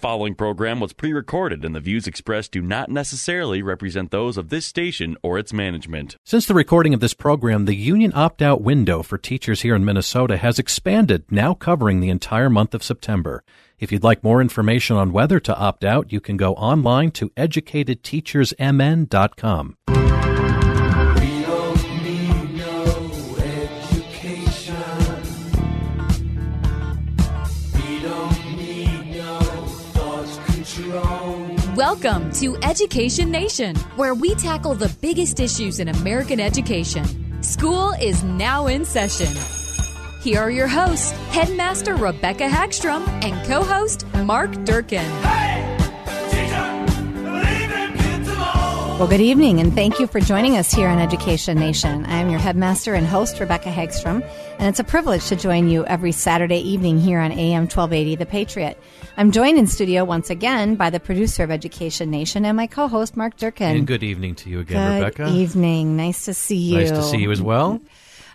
Following program was pre recorded, and the views expressed do not necessarily represent those of this station or its management. Since the recording of this program, the union opt out window for teachers here in Minnesota has expanded, now covering the entire month of September. If you'd like more information on whether to opt out, you can go online to educatedteachersmn.com. Welcome to Education Nation, where we tackle the biggest issues in American education. School is now in session. Here are your hosts, Headmaster Rebecca Hagstrom and co host Mark Durkin. Well, good evening, and thank you for joining us here on Education Nation. I am your headmaster and host, Rebecca Hagstrom, and it's a privilege to join you every Saturday evening here on AM 1280 The Patriot. I'm joined in studio once again by the producer of Education Nation and my co host, Mark Durkin. And good evening to you again, Rebecca. good Rebecca. evening. Nice to see you. Nice to see you as well.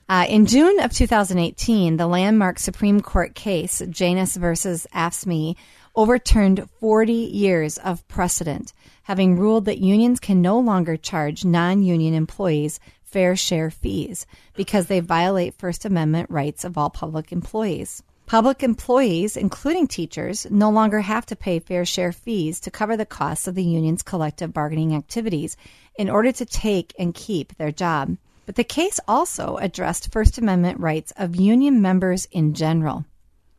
Uh, in June of 2018, the landmark Supreme Court case, Janus versus AFSCME, overturned 40 years of precedent, having ruled that unions can no longer charge non union employees fair share fees because they violate First Amendment rights of all public employees. Public employees, including teachers, no longer have to pay fair share fees to cover the costs of the union's collective bargaining activities in order to take and keep their job. But the case also addressed First Amendment rights of union members in general.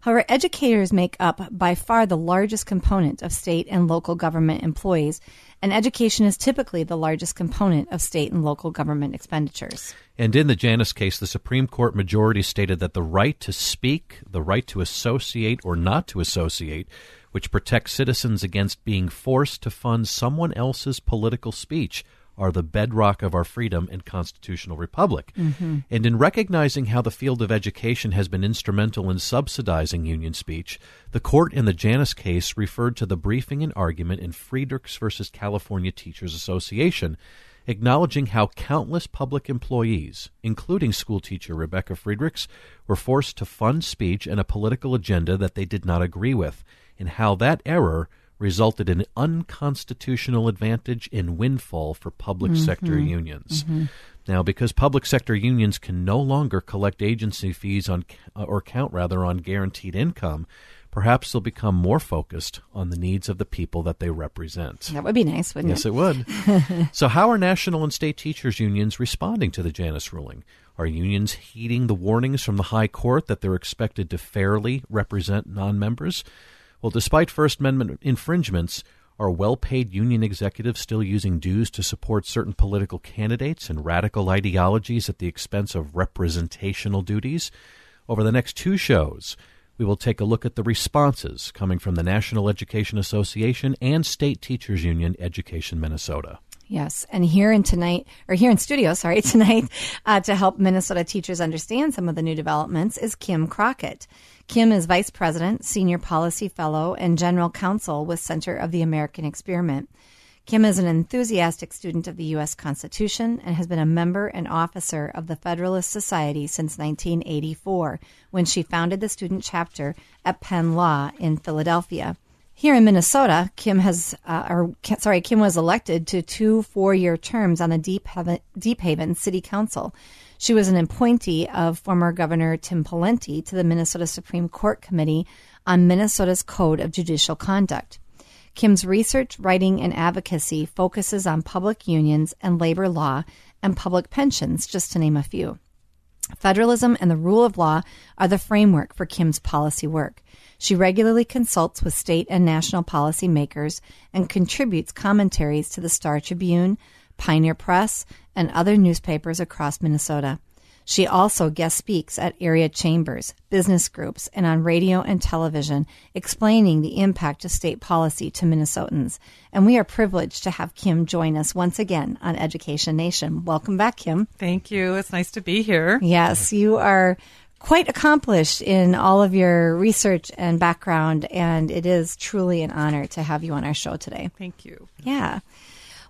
However, educators make up by far the largest component of state and local government employees, and education is typically the largest component of state and local government expenditures. And in the Janus case, the Supreme Court majority stated that the right to speak, the right to associate or not to associate, which protects citizens against being forced to fund someone else's political speech, are the bedrock of our freedom and constitutional republic. Mm-hmm. And in recognizing how the field of education has been instrumental in subsidizing union speech, the court in the Janus case referred to the briefing and argument in Friedrichs versus California Teachers Association, acknowledging how countless public employees, including schoolteacher Rebecca Friedrichs, were forced to fund speech and a political agenda that they did not agree with, and how that error resulted in unconstitutional advantage and windfall for public mm-hmm. sector unions. Mm-hmm. Now, because public sector unions can no longer collect agency fees on or count rather on guaranteed income, perhaps they'll become more focused on the needs of the people that they represent. That would be nice, wouldn't yes, it? Yes, it would. so, how are national and state teachers unions responding to the Janus ruling? Are unions heeding the warnings from the High Court that they're expected to fairly represent non members? Well, despite First Amendment infringements, are well paid union executives still using dues to support certain political candidates and radical ideologies at the expense of representational duties? Over the next two shows, we will take a look at the responses coming from the National Education Association and State Teachers Union Education Minnesota. Yes, and here in tonight, or here in studio, sorry, tonight, uh, to help Minnesota teachers understand some of the new developments is Kim Crockett. Kim is Vice President, Senior Policy Fellow, and General Counsel with Center of the American Experiment. Kim is an enthusiastic student of the U.S. Constitution and has been a member and officer of the Federalist Society since 1984, when she founded the student chapter at Penn Law in Philadelphia. Here in Minnesota, Kim has, uh, or sorry, Kim was elected to two four-year terms on the Deephaven, Deep Haven City Council. She was an appointee of former Governor Tim Pawlenty to the Minnesota Supreme Court Committee on Minnesota's Code of Judicial Conduct. Kim's research, writing, and advocacy focuses on public unions and labor law and public pensions, just to name a few. Federalism and the rule of law are the framework for Kim's policy work. She regularly consults with state and national policy makers and contributes commentaries to the Star Tribune, Pioneer Press, and other newspapers across Minnesota. She also guest speaks at area chambers, business groups, and on radio and television, explaining the impact of state policy to Minnesotans. And we are privileged to have Kim join us once again on Education Nation. Welcome back, Kim. Thank you. It's nice to be here. Yes, you are quite accomplished in all of your research and background, and it is truly an honor to have you on our show today. Thank you. Yeah.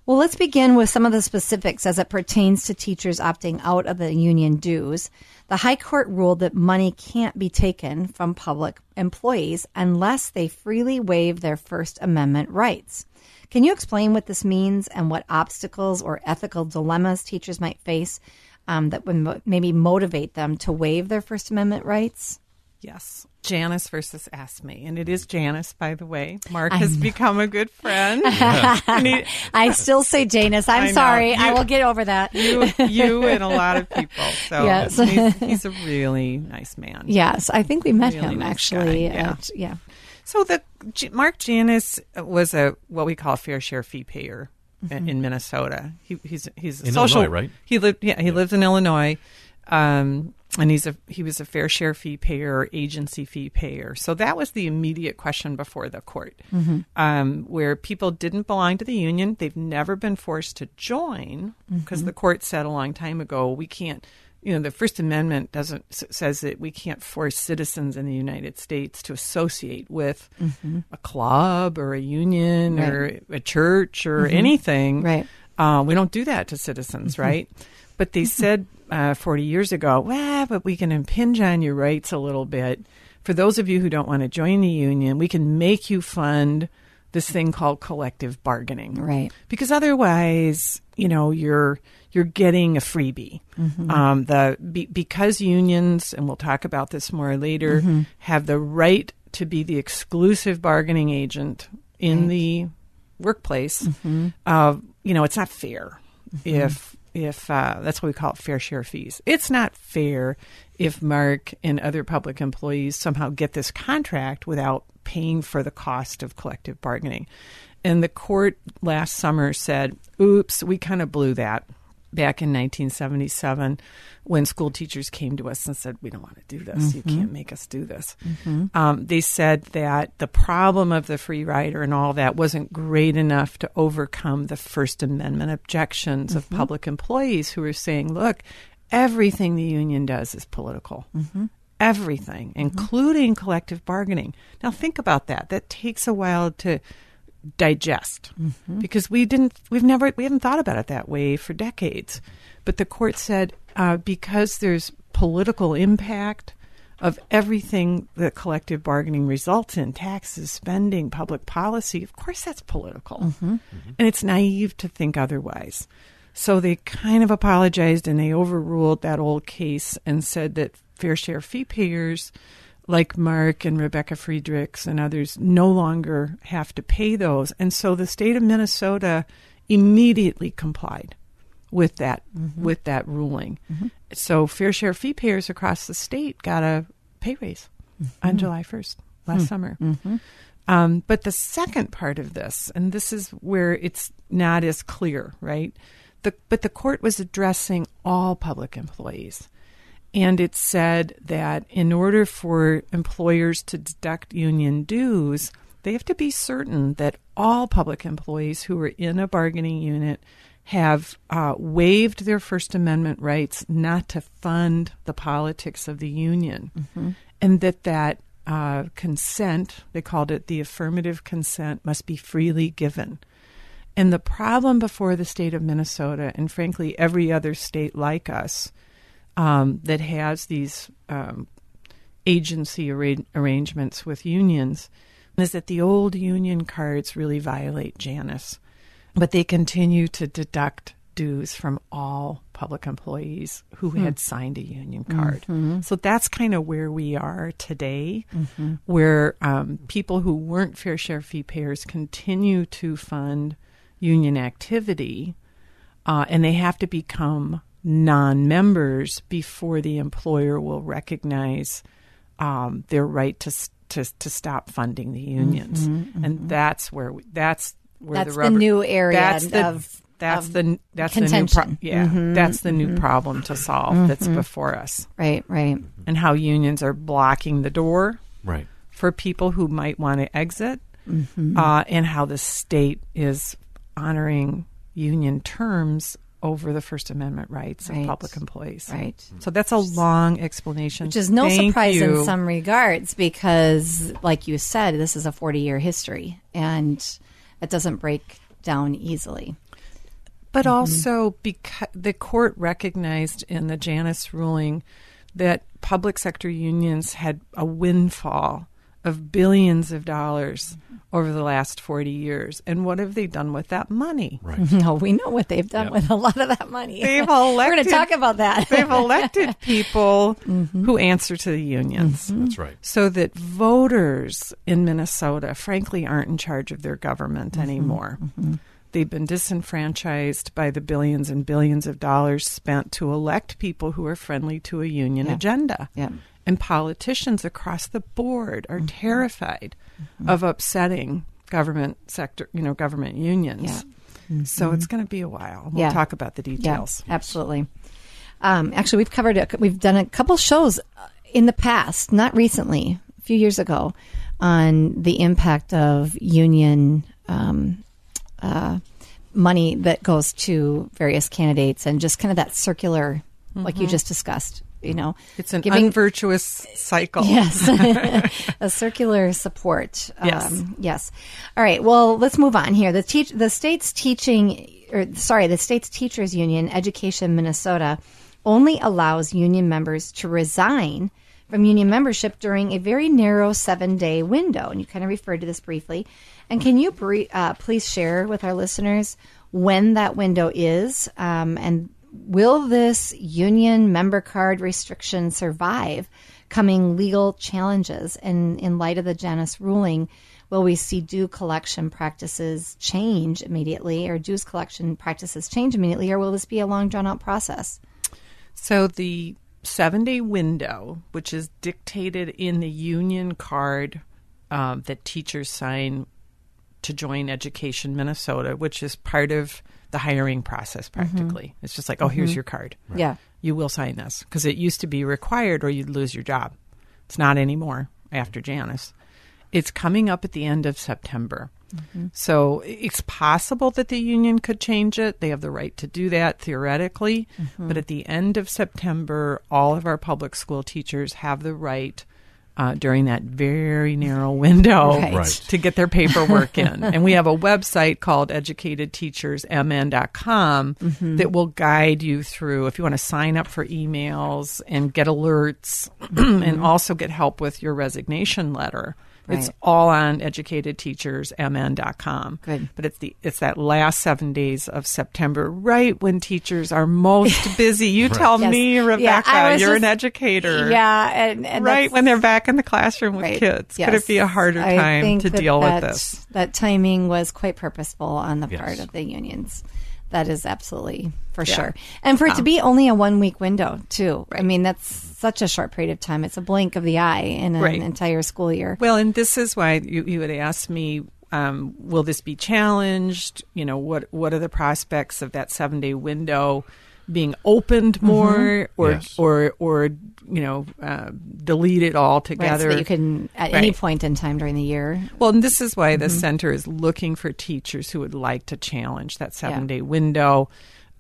Well, let's begin with some of the specifics as it pertains to teachers opting out of the union dues. The High Court ruled that money can't be taken from public employees unless they freely waive their First Amendment rights. Can you explain what this means and what obstacles or ethical dilemmas teachers might face um, that would maybe motivate them to waive their First Amendment rights? Yes. Janus versus AFSCME. And it is Janus, by the way. Mark has become a good friend. he, I still say Janus. I'm I sorry. You- I will get over that. you, you and a lot of people. So Yes. he's, he's a really nice man. yes, I think we met Really him nice actually. guy, yeah. At, yeah. So the Mark Janus was a what we call a fair share fee payer in- in Minnesota. He, he's he's a In social. Illinois, right? He lived yeah he lives in Illinois, um, and he's a he was a fair share fee payer, agency fee payer. So that was the immediate question before the court, mm-hmm. um, where people didn't belong to the union. They've never been forced to join because mm-hmm. the court said a long time ago we can't you know, the First Amendment doesn't says that we can't force citizens in the United States to associate with mm-hmm. a club or a union or a church or anything. Right. Uh, we don't do that to citizens, right? But they said uh, 40 years ago, well, but we can impinge on your rights a little bit. For those of you who don't want to join the union, we can make you fund this thing called collective bargaining Right. because otherwise, you know, you're you're getting a freebie. Um, the be, because unions, and we'll talk about this more later, have the right to be the exclusive bargaining agent in the workplace. Uh, you know, it's not fair if if uh, that's what we call it fair share fees. It's not fair if Mark and other public employees somehow get this contract without paying for the cost of collective bargaining. And the court last summer said, oops, we kind of blew that back in 1977 when school teachers came to us and said, we don't want to do this. You can't mm-hmm. make us do this. Mm-hmm. Um, they said that the problem of the free rider and all that wasn't great enough to overcome the First Amendment objections of mm-hmm. public employees who were saying, look, everything the union does is political everything, including collective bargaining. Now, think about that. That takes a while to digest mm-hmm. because we didn't, we've never, we haven't thought about it that way for decades. But the court said uh, because there's political impact of everything that collective bargaining results in taxes, spending, public policy, of course that's political. Mm-hmm. Mm-hmm. And it's naive to think otherwise. So they kind of apologized and they overruled that old case and said that fair share fee payers like Mark and Rebecca Friedrichs and others no longer have to pay those. And so the state of Minnesota immediately complied with that mm-hmm. with that ruling. Mm-hmm. So fair share fee payers across the state got a pay raise on mm-hmm. July 1st last hmm. summer. Um, but the second part of this, and this is where it's not as clear, right? The, but the court was addressing all public employees. And it said that in order for employers to deduct union dues, they have to be certain that all public employees who are in a bargaining unit have uh, waived their First Amendment rights not to fund the politics of the union, and that that uh, consent, they called it the affirmative consent, must be freely given. And the problem before the state of Minnesota, and frankly every other state like us, um, that has these um, agency arra- arrangements with unions, is that the old union cards really violate Janus, but they continue to deduct dues from all public employees who had signed a union card. So that's kind of where we are today, where um, people who weren't fair share fee payers continue to fund union activity, uh, and they have to become non-members before the employer will recognize um, their right to, to to stop funding the unions, and that's where we, that's where That's the the new area That's the of that's the that's the new contention. pro- yeah Mhm, that's the new mhm. problem to solve that's Mhm. before us Right, right. and how unions are blocking the door Right. for people who might want to exit uh, and how the state is honoring union terms over the First Amendment rights Right. of public employees. Right. So that's a long explanation. Which is no Thank surprise you. in some regards because, like you said, this is a 40 year history and it doesn't break down easily. But mm-hmm. also because the court recognized in the Janus ruling that public sector unions had a windfall of billions of dollars mm-hmm. over the last 40 years. And what have they done with that money? Right. No, we know what they've done Yep. with a lot of that money. They've elected, We're going to talk about that. they've elected people mm-hmm. who answer to the unions. Mm-hmm. That's right. So that voters in Minnesota, frankly, aren't in charge of their government anymore. They've been disenfranchised by the billions and billions of dollars spent to elect people who are friendly to a union Yeah. agenda. Yeah. And politicians across the board are terrified of upsetting government sector, you know, government unions. So it's going to be a while. We'll Yeah. talk about the details. Yeah, absolutely. Um, actually, we've covered it. we've done a couple shows in the past, not recently, a few years ago, on the impact of union um, uh, money that goes to various candidates and just kind of that circular, like you Mhm. just discussed. You know, It's an giving- unvirtuous cycle. Yes. a circular support. Yes. Um, yes. All right. Well, let's move on here. The teach the state's teaching or sorry, the state's teachers union, Education Minnesota, only allows union members to resign from union membership during a very narrow 7-day window, and you kind of referred to this briefly. And can you uh, please share with our listeners when that window is um, and will this union member card restriction survive coming legal challenges? And in light of the Janus ruling, will we see due collection practices change immediately, or dues collection practices change immediately, or will this be a long drawn out process? So the seven day window, which is dictated in the union card um, that teachers sign to join Education Minnesota, which is part of the hiring process practically. It's just like, oh, here's Mhm. your card. Yeah. You will sign this because it used to be required or you'd lose your job. It's not anymore after Janus. It's coming up at the end of September. Mhm. So it's possible that the union could change it. They have the right to do that theoretically. Mhm. But at the end of September, all of our public school teachers have the right. Uh, during that very narrow window Right. Right. to get their paperwork in. and we have a website called educatedteachersmn.com Mhm. that will guide you through if you want to sign up for emails and get alerts and also get help with your resignation letter. It's all on educatedteachersmn.com. Good. But it's the it's that last 7 days of September right when teachers are most busy. You tell Yes. me, Rebecca, I was you're an educator. Yeah, and, and right when they're back in the classroom with Right. kids. Could it be a harder time to that deal with that- this? That timing was quite purposeful on the Yes. part of the unions. That is absolutely for Yeah. sure. And for it to be only a one week window, too. I mean, that's such a short period of time. It's a blink of the eye in an Right. entire school year. Well, and this is why you, you would ask me, um, will this be challenged? You know, what what are the prospects of that seven day window being opened more, Mhm. or Yes. or or you know, uh, deleted Right, altogether? so that you can, at any point in time during the year. Well, and this is why the Mhm. center is looking for teachers who would like to challenge that seven day window.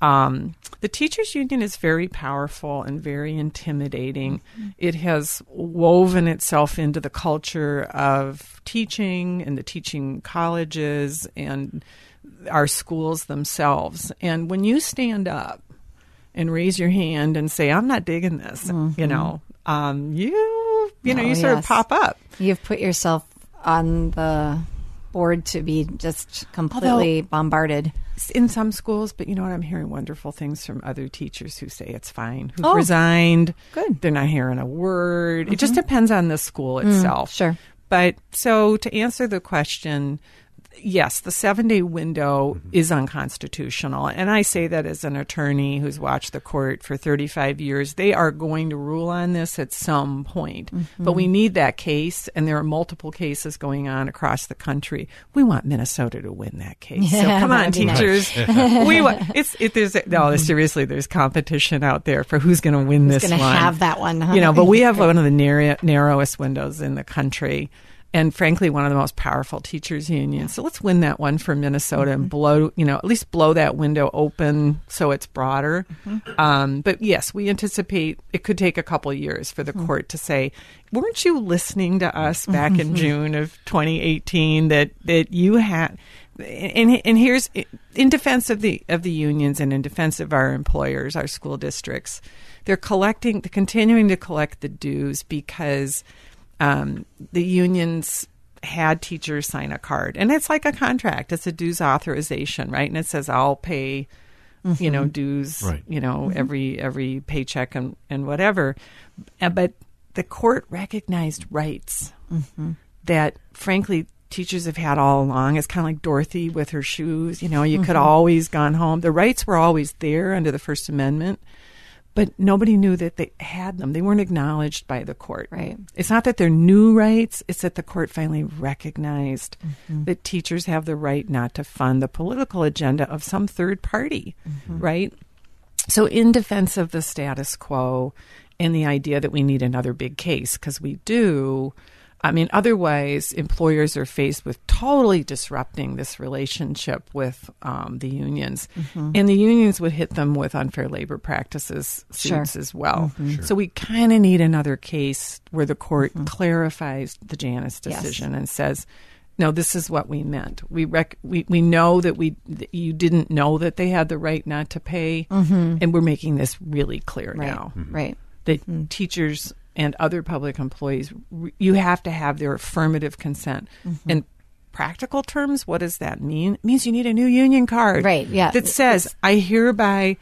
Um, the teachers union is very powerful and very intimidating. It has woven itself into the culture of teaching and the teaching colleges and our schools themselves. And when you stand up and raise your hand and say, "I'm not digging this," you know, um, you you know, Oh, you sort of pop up. You've put yourself on the board to be just completely bombarded. in some schools, but you know what? I'm hearing wonderful things from other teachers who say it's fine, who've Oh, resigned. Good. They're not hearing a word. It just Mhm. depends on the school Mm, itself. sure. But so to answer the question, yes, the seven day window mm-hmm. is unconstitutional. And I say that as an attorney who's watched the court for 35 years. They are going to rule on this at some point. Mm-hmm. But we need that case, and there are multiple cases going on across the country. We want Minnesota to win that case. so come on, that'd nice. teachers. we want, it's, it, there's, no, mm-hmm. seriously, there's competition out there for who's going to win this gonna one. have that one, huh? You know, but we have one of the narrow, narrowest windows in the country and frankly one of the most powerful teachers unions so let's win that one for minnesota Mm-hmm. and blow you know at least blow that window open so it's broader Mm-hmm. um, but yes we anticipate it could take a couple of years for the Mm-hmm. court to say weren't you listening to us back in june of 2018 that that you had and and here's in defense of the of the unions and in defense of our employers our school districts they're collecting they're continuing to collect the dues because um, the unions had teachers sign a card. And it's like a contract. It's a dues authorization right? And it says i'll pay you know dues Right. you know every every paycheck and and whatever. Uh, but the court recognized rights that frankly teachers have had all along. It's kind of like dorothy with her shoes you know you could always gone home. The rights were always there under the first amendment but nobody knew that they had them. They weren't acknowledged by the court. Right. It's not that they're new rights, it's that the court finally recognized Mm-hmm. that teachers have the right not to fund the political agenda of some third party, Mm-hmm. right? So, in defense of the status quo and the idea that we need another big case, because we do, I mean, otherwise, employers are faced with totally disrupting this relationship with um, the unions. Mm-hmm. And the unions would hit them with unfair labor practices Sure. suits as well. So, we kind of need another case where the court clarifies the Janus Yes. decision and says, no, this is what we meant. We rec- we we know that we that you didn't know that they had the right not to pay, and we're making this really clear right, now right. that teachers and other public employees you have to have their affirmative consent. In practical terms, what does that mean? It means you need a new union card, Right, yeah. that says I hereby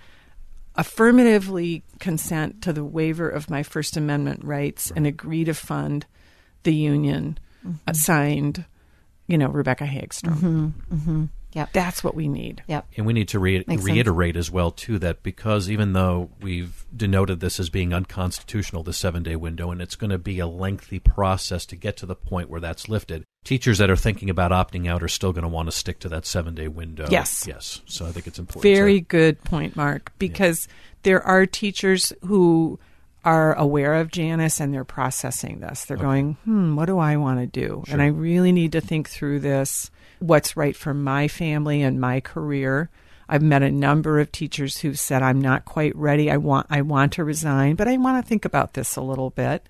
affirmatively consent to the waiver of my First Amendment rights and agree to fund the union. Mm-hmm. uh, signed, you know, Rebecca Hagstrom. Yep. That's what we need. Yep. And we need to re- Makes sense. reiterate as well too that because even though we've denoted this as being unconstitutional, the seven-day window, and it's going to be a lengthy process to get to the point where that's lifted, teachers that are thinking about opting out are still going to want to stick to that seven-day window. Yes. yes. So I think it's important. Very to- good point, Mark, because there are teachers who are aware of Janus and they're processing this. They're going, hmm, what do I want to do? And I really need to think through this what's right for my family and my career. I've met a number of teachers who've said I'm not quite ready. I want I want to resign, but I want to think about this a little bit.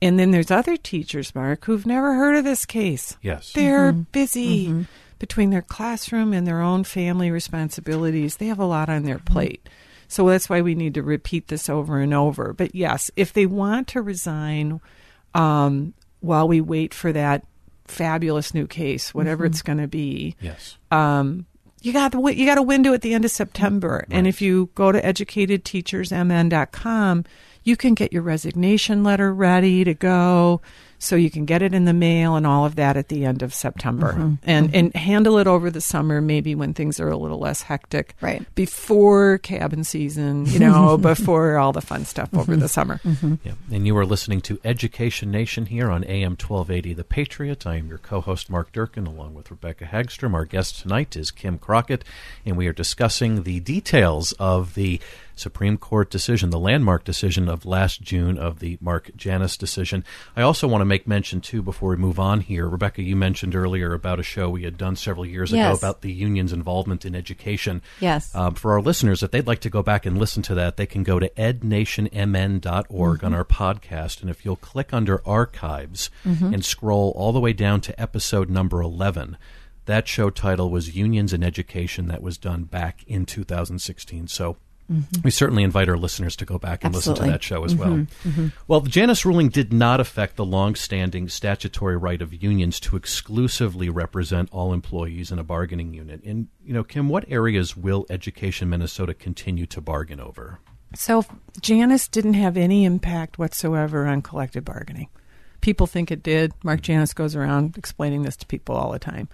And then there's other teachers, Mark, who've never heard of this case. Yes. They're mm-hmm. busy mm-hmm. between their classroom and their own family responsibilities. They have a lot on their mm-hmm. plate. So that's why we need to repeat this over and over. But yes, if they want to resign um, while we wait for that fabulous new case, whatever it's going to be, Yes. um, you got the you got a window at the end of September, and if you go to educatedteachersmn.com, you can get your resignation letter ready to go, so you can get it in the mail and all of that at the end of September, mm-hmm. and mm-hmm. and handle it over the summer, maybe when things are a little less hectic, Right. Before cabin season, you know, before all the fun stuff over mm-hmm. the summer. Yeah. And you are listening to Education Nation here on AM 1280 The Patriot. I am your co host, Mark Durkin, along with Rebecca Hagstrom. Our guest tonight is Kim Crockett, and we are discussing the details of the Supreme Court decision, the landmark decision of last June of the Mark Janus decision. I also want to make mention, too, before we move on here. Rebecca, you mentioned earlier about a show we had done several years ago about the union's involvement in education. Yes. Um, for our listeners, if they'd like to go back and listen to that, they can go to ednationmn.org on our podcast. And if you'll click under archives and scroll all the way down to episode number 11, that show title was Unions in Education that was done back in 2016. So Mm-hmm. we certainly invite our listeners to go back and listen to that show as well. Mm-hmm. Mm-hmm. Well, the Janus ruling did not affect the long-standing statutory right of unions to exclusively represent all employees in a bargaining unit. And you know, Kim, what areas will Education Minnesota continue to bargain over? So Janus didn't have any impact whatsoever on collective bargaining. People think it did. Mark Janus goes around explaining this to people all the time.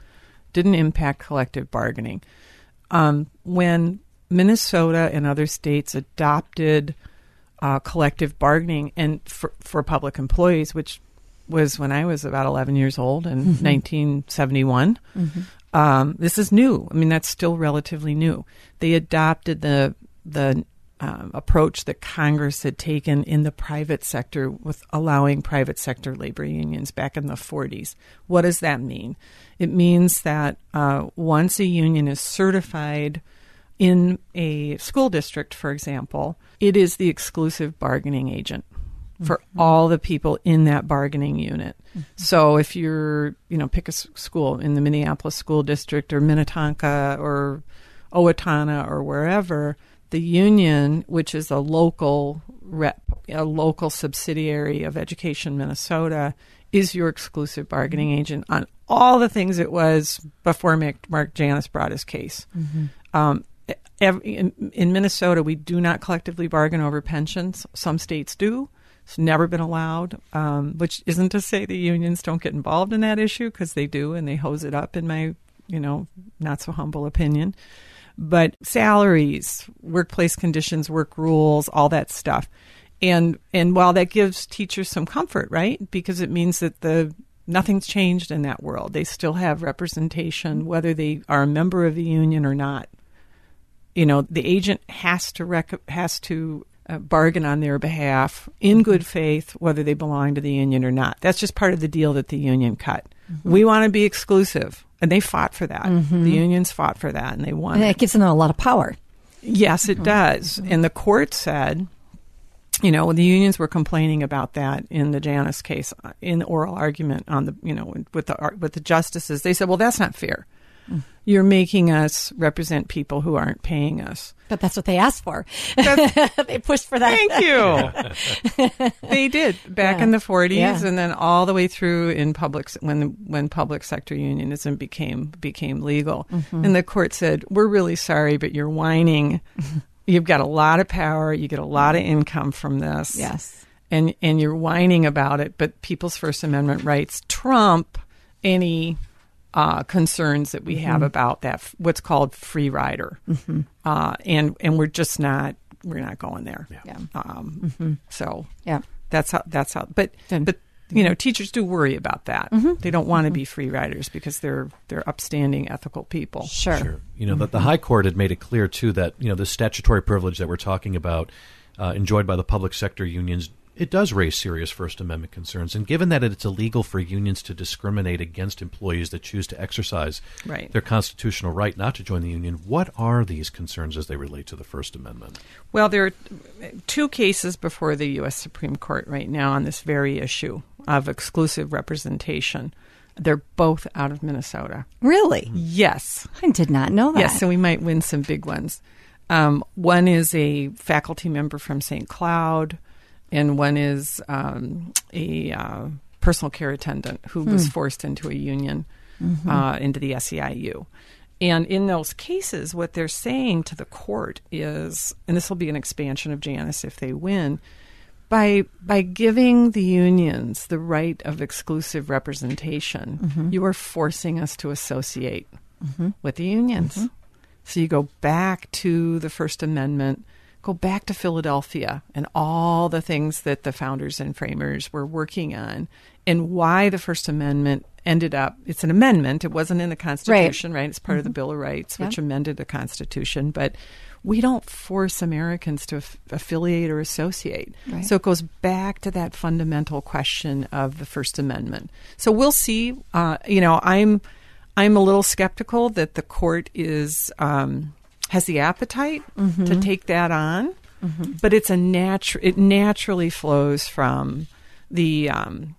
didn't impact collective bargaining. Um, when Minnesota and other states adopted uh, collective bargaining and for, for public employees, which was when I was about 11 years old in Mm-hmm. 1971. Um, this is new. I mean, that's still relatively new. They adopted the the um, approach that Congress had taken in the private sector with allowing private sector labor unions back in the 40s. What does that mean? It means that uh, once a union is certified in a school district, for example, it is the exclusive bargaining agent for mm-hmm. all the people in that bargaining unit. Mm-hmm. So if you're, you know, pick a school in the Minneapolis school district or Minnetonka or Owatonna or wherever, the union, which is a local rep, a local subsidiary of Education Minnesota, is your exclusive bargaining mm-hmm. agent on all the things it was before Mark, Mark Janus brought his case. Um, ev- in, in Minnesota, we do not collectively bargain over pensions. Some states do. It's never been allowed, um, which isn't to say the unions don't get involved in that issue because they do and they hose it up, in my, you know, not so humble opinion. But salaries, workplace conditions, work rules, all that stuff. And and while that gives teachers some comfort, right? Because it means that the nothing's changed in that world. They still have representation, whether they are a member of the union or not you know the agent has to rec- has to uh, bargain on their behalf in mm-hmm. good faith whether they belong to the union or not. That's just part of the deal that the union cut. Mm-hmm. We want to be exclusive and they fought for that. Mm-hmm. The unions fought for that and they won And it. it. gives them a lot of power. Yes, it does. And the court said, you know, the unions were complaining about that in the Janus case, uh, in the oral argument on the, you know, with the with the justices, they said, well, that's not fair. You're making us represent people who aren't paying us. But that's what they asked for. they pushed for that. Thank you. they did back Yeah. in the 40s, Yeah. and then all the way through in public when when public sector unionism became became legal. Mm-hmm. And the court said, "We're really sorry, but you're whining. You've got a lot of power. You get a lot of income from this. Yes. and and you're whining about it. But people's First Amendment rights trump any." Uh, concerns that we Mm-hmm. have about that, what's called free rider, uh, and and we're just not we're not going there. Yeah. Um, So Yeah. that's how that's how. But Good. but you know, teachers do worry about that. They don't want to be free riders because they're they're upstanding, ethical people. Sure. Sure. You know, that the High Court had made it clear, too, that, you know, the statutory privilege that we're talking about, uh, enjoyed by the public sector unions, it does raise serious First Amendment concerns. And given that it's illegal for unions to discriminate against employees that choose to exercise Right. their constitutional right not to join the union, what are these concerns as they relate to the First Amendment? Well, there are two cases before the U.S. Supreme Court right now on this very issue of exclusive representation. They're both out of Minnesota. Really? Yes. I did not know that. Yes, so we might win some big ones. Um, one is a faculty member from St. Cloud, and one is um, a uh, personal care attendant who was forced into a union, uh, into the SEIU. And in those cases, what they're saying to the court is, and this will be an expansion of Janus if they win, by by giving the unions the right of exclusive representation, you are forcing us to associate with the unions. So you go back to the First Amendment, go back to Philadelphia and all the things that the founders and framers were working on, and why the First Amendment ended up. It's an amendment. It wasn't in the Constitution, right? It's part of the Bill of Rights, which amended the Constitution, but. We don't force Americans to aff- affiliate or associate. Right. So it goes back to that fundamental question of the First Amendment. So we'll see. Uh, you know, I'm I'm a little skeptical that the court is um, has the appetite to take that on, but it's a natural. It naturally flows from the. Um,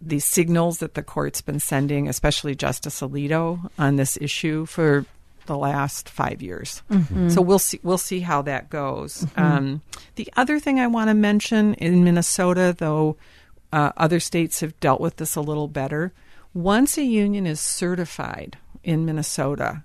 the signals that the court's been sending, especially Justice Alito, on this issue for the last five years. So we'll see. We'll see how that goes. Um, the other thing I want to mention in Minnesota, though, uh, other states have dealt with this a little better. Once a union is certified in Minnesota,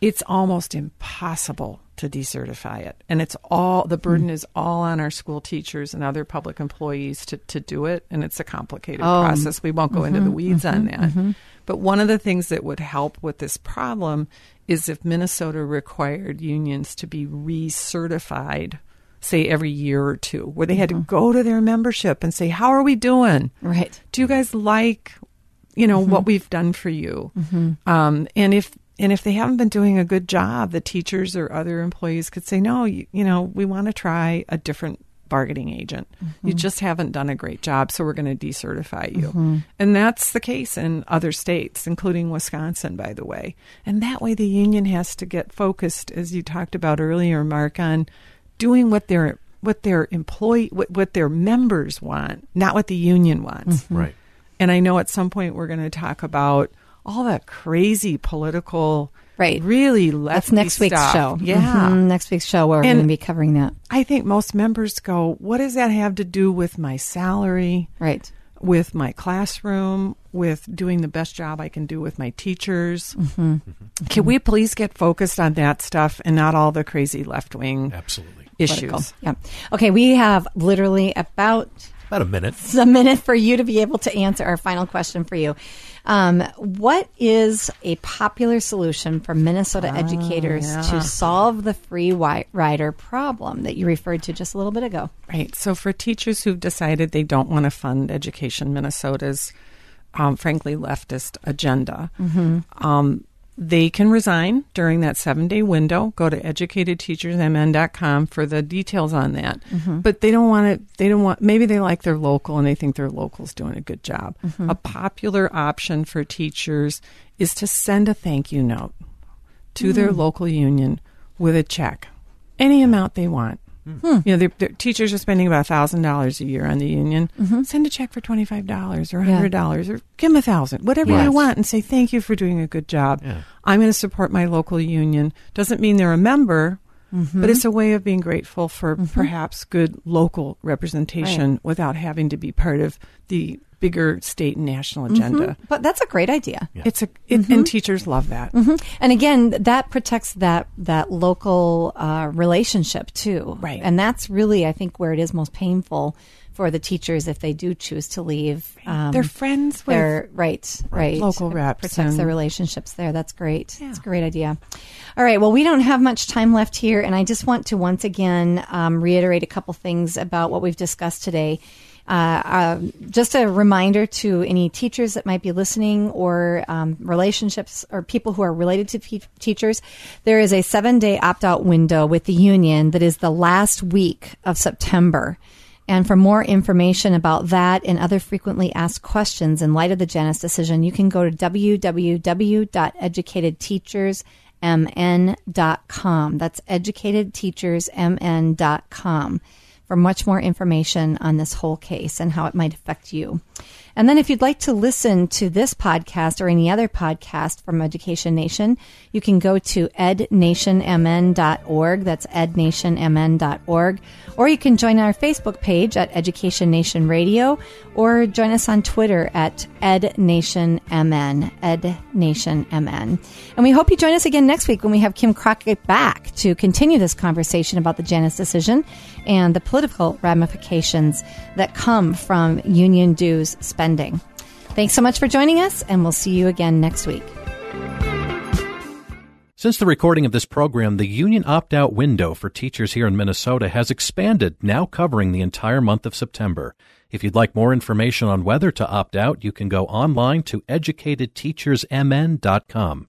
it's almost impossible to decertify it. And it's all the burden hmm. is all on our school teachers and other public employees to, to do it. And it's a complicated Oh, process. We won't go into the mm-hmm, weeds on mm-hmm, that. Mm-hmm. But one of the things that would help with this problem is if Minnesota required unions to be recertified, say every year or two, where they had to go to their membership and say, "How are we doing? Right. Do you guys like, you know, what we've done for you?" Um, and if and if they haven't been doing a good job, the teachers or other employees could say, "No, you, you know, we want to try a different." bargaining agent. You mm-hmm. just haven't done a great job, so we're going to decertify you. Mm-hmm. And that's the case in other states, including Wisconsin, by the way. And that way the union has to get focused, as you talked about earlier, Mark, on doing what their what their employee what, what their members want, not what the union wants. Mm-hmm. Right. And I know at some point we're going to talk about all that crazy political Right. really left That's next week's show. Yeah. Mhm, next week's show where we're going to be covering that. I think most members go, what does that have to do with my salary, Right. with my classroom, with doing the best job I can do with my teachers? mm-hmm Can we please get focused on that stuff and not all the crazy left wing Absolutely. Political. issues? Yeah. Okay, we have literally about About a minute. It's a minute for you to be able to answer our final question for you. Um, what is a popular solution for Minnesota educators to solve the free wi- rider problem that you referred to just a little bit ago? Right. So for teachers who've decided they don't want to fund Education Minnesota's, um, frankly, leftist agenda, um, they can resign during that seven day window. Go to educatedteachersmn.com for the details on that. Mm-hmm. But they don't want to, they don't want, maybe they like their local and they think their local's doing a good job. Mm-hmm. A popular option for teachers is to send a thank you note to their mm-hmm. local union with a check, any amount they want. Hmm. Hmm. You know, their, their teachers are spending about thousand dollars a year on the union. Mm-hmm. Send a check for twenty five dollars or Yeah. hundred dollars, or give them a thousand, whatever Yes. you want, and say thank you for doing a good job. Yeah. I'm going to support my local union. Doesn't mean they're a member, mm-hmm. but it's a way of being grateful for mm-hmm. perhaps good local representation without having to be part of the bigger state and national agenda. But that's a great idea. It's a it, and teachers love that. And again, that protects that that local uh, relationship too, Right. And that's really, I think, where it is most painful for the teachers if they do choose to leave. Um, They're friends with their right, right, local It reps protects their relationships there. That's great. It's a great idea. All right. Well, we don't have much time left here, and I just want to once again um, reiterate a couple things about what we've discussed today. Uh, uh, just a reminder to any teachers that might be listening or um, relationships or people who are related to te- teachers, there is a seven day opt out window with the union that is the last week of September. And for more information about that and other frequently asked questions in light of the Janus decision, you can go to www.educatedteachersmn.com. That's educatedteachersmn.com for much more information on this whole case and how it might affect you. And then if you'd like to listen to this podcast or any other podcast from Education Nation, you can go to ednationmn.org. That's ednationmn.org. Or you can join our Facebook page at Education Nation Radio or join us on Twitter at ednationmn, ednationmn. And we hope you join us again next week when we have Kim Crockett back to continue this conversation about the Janus decision and the political ramifications that come from union dues spending. Thanks so much for joining us, and we'll see you again next week. Since the recording of this program, the union opt out window for teachers here in Minnesota has expanded, now covering the entire month of September. If you'd like more information on whether to opt out, you can go online to educatedteachersmn.com.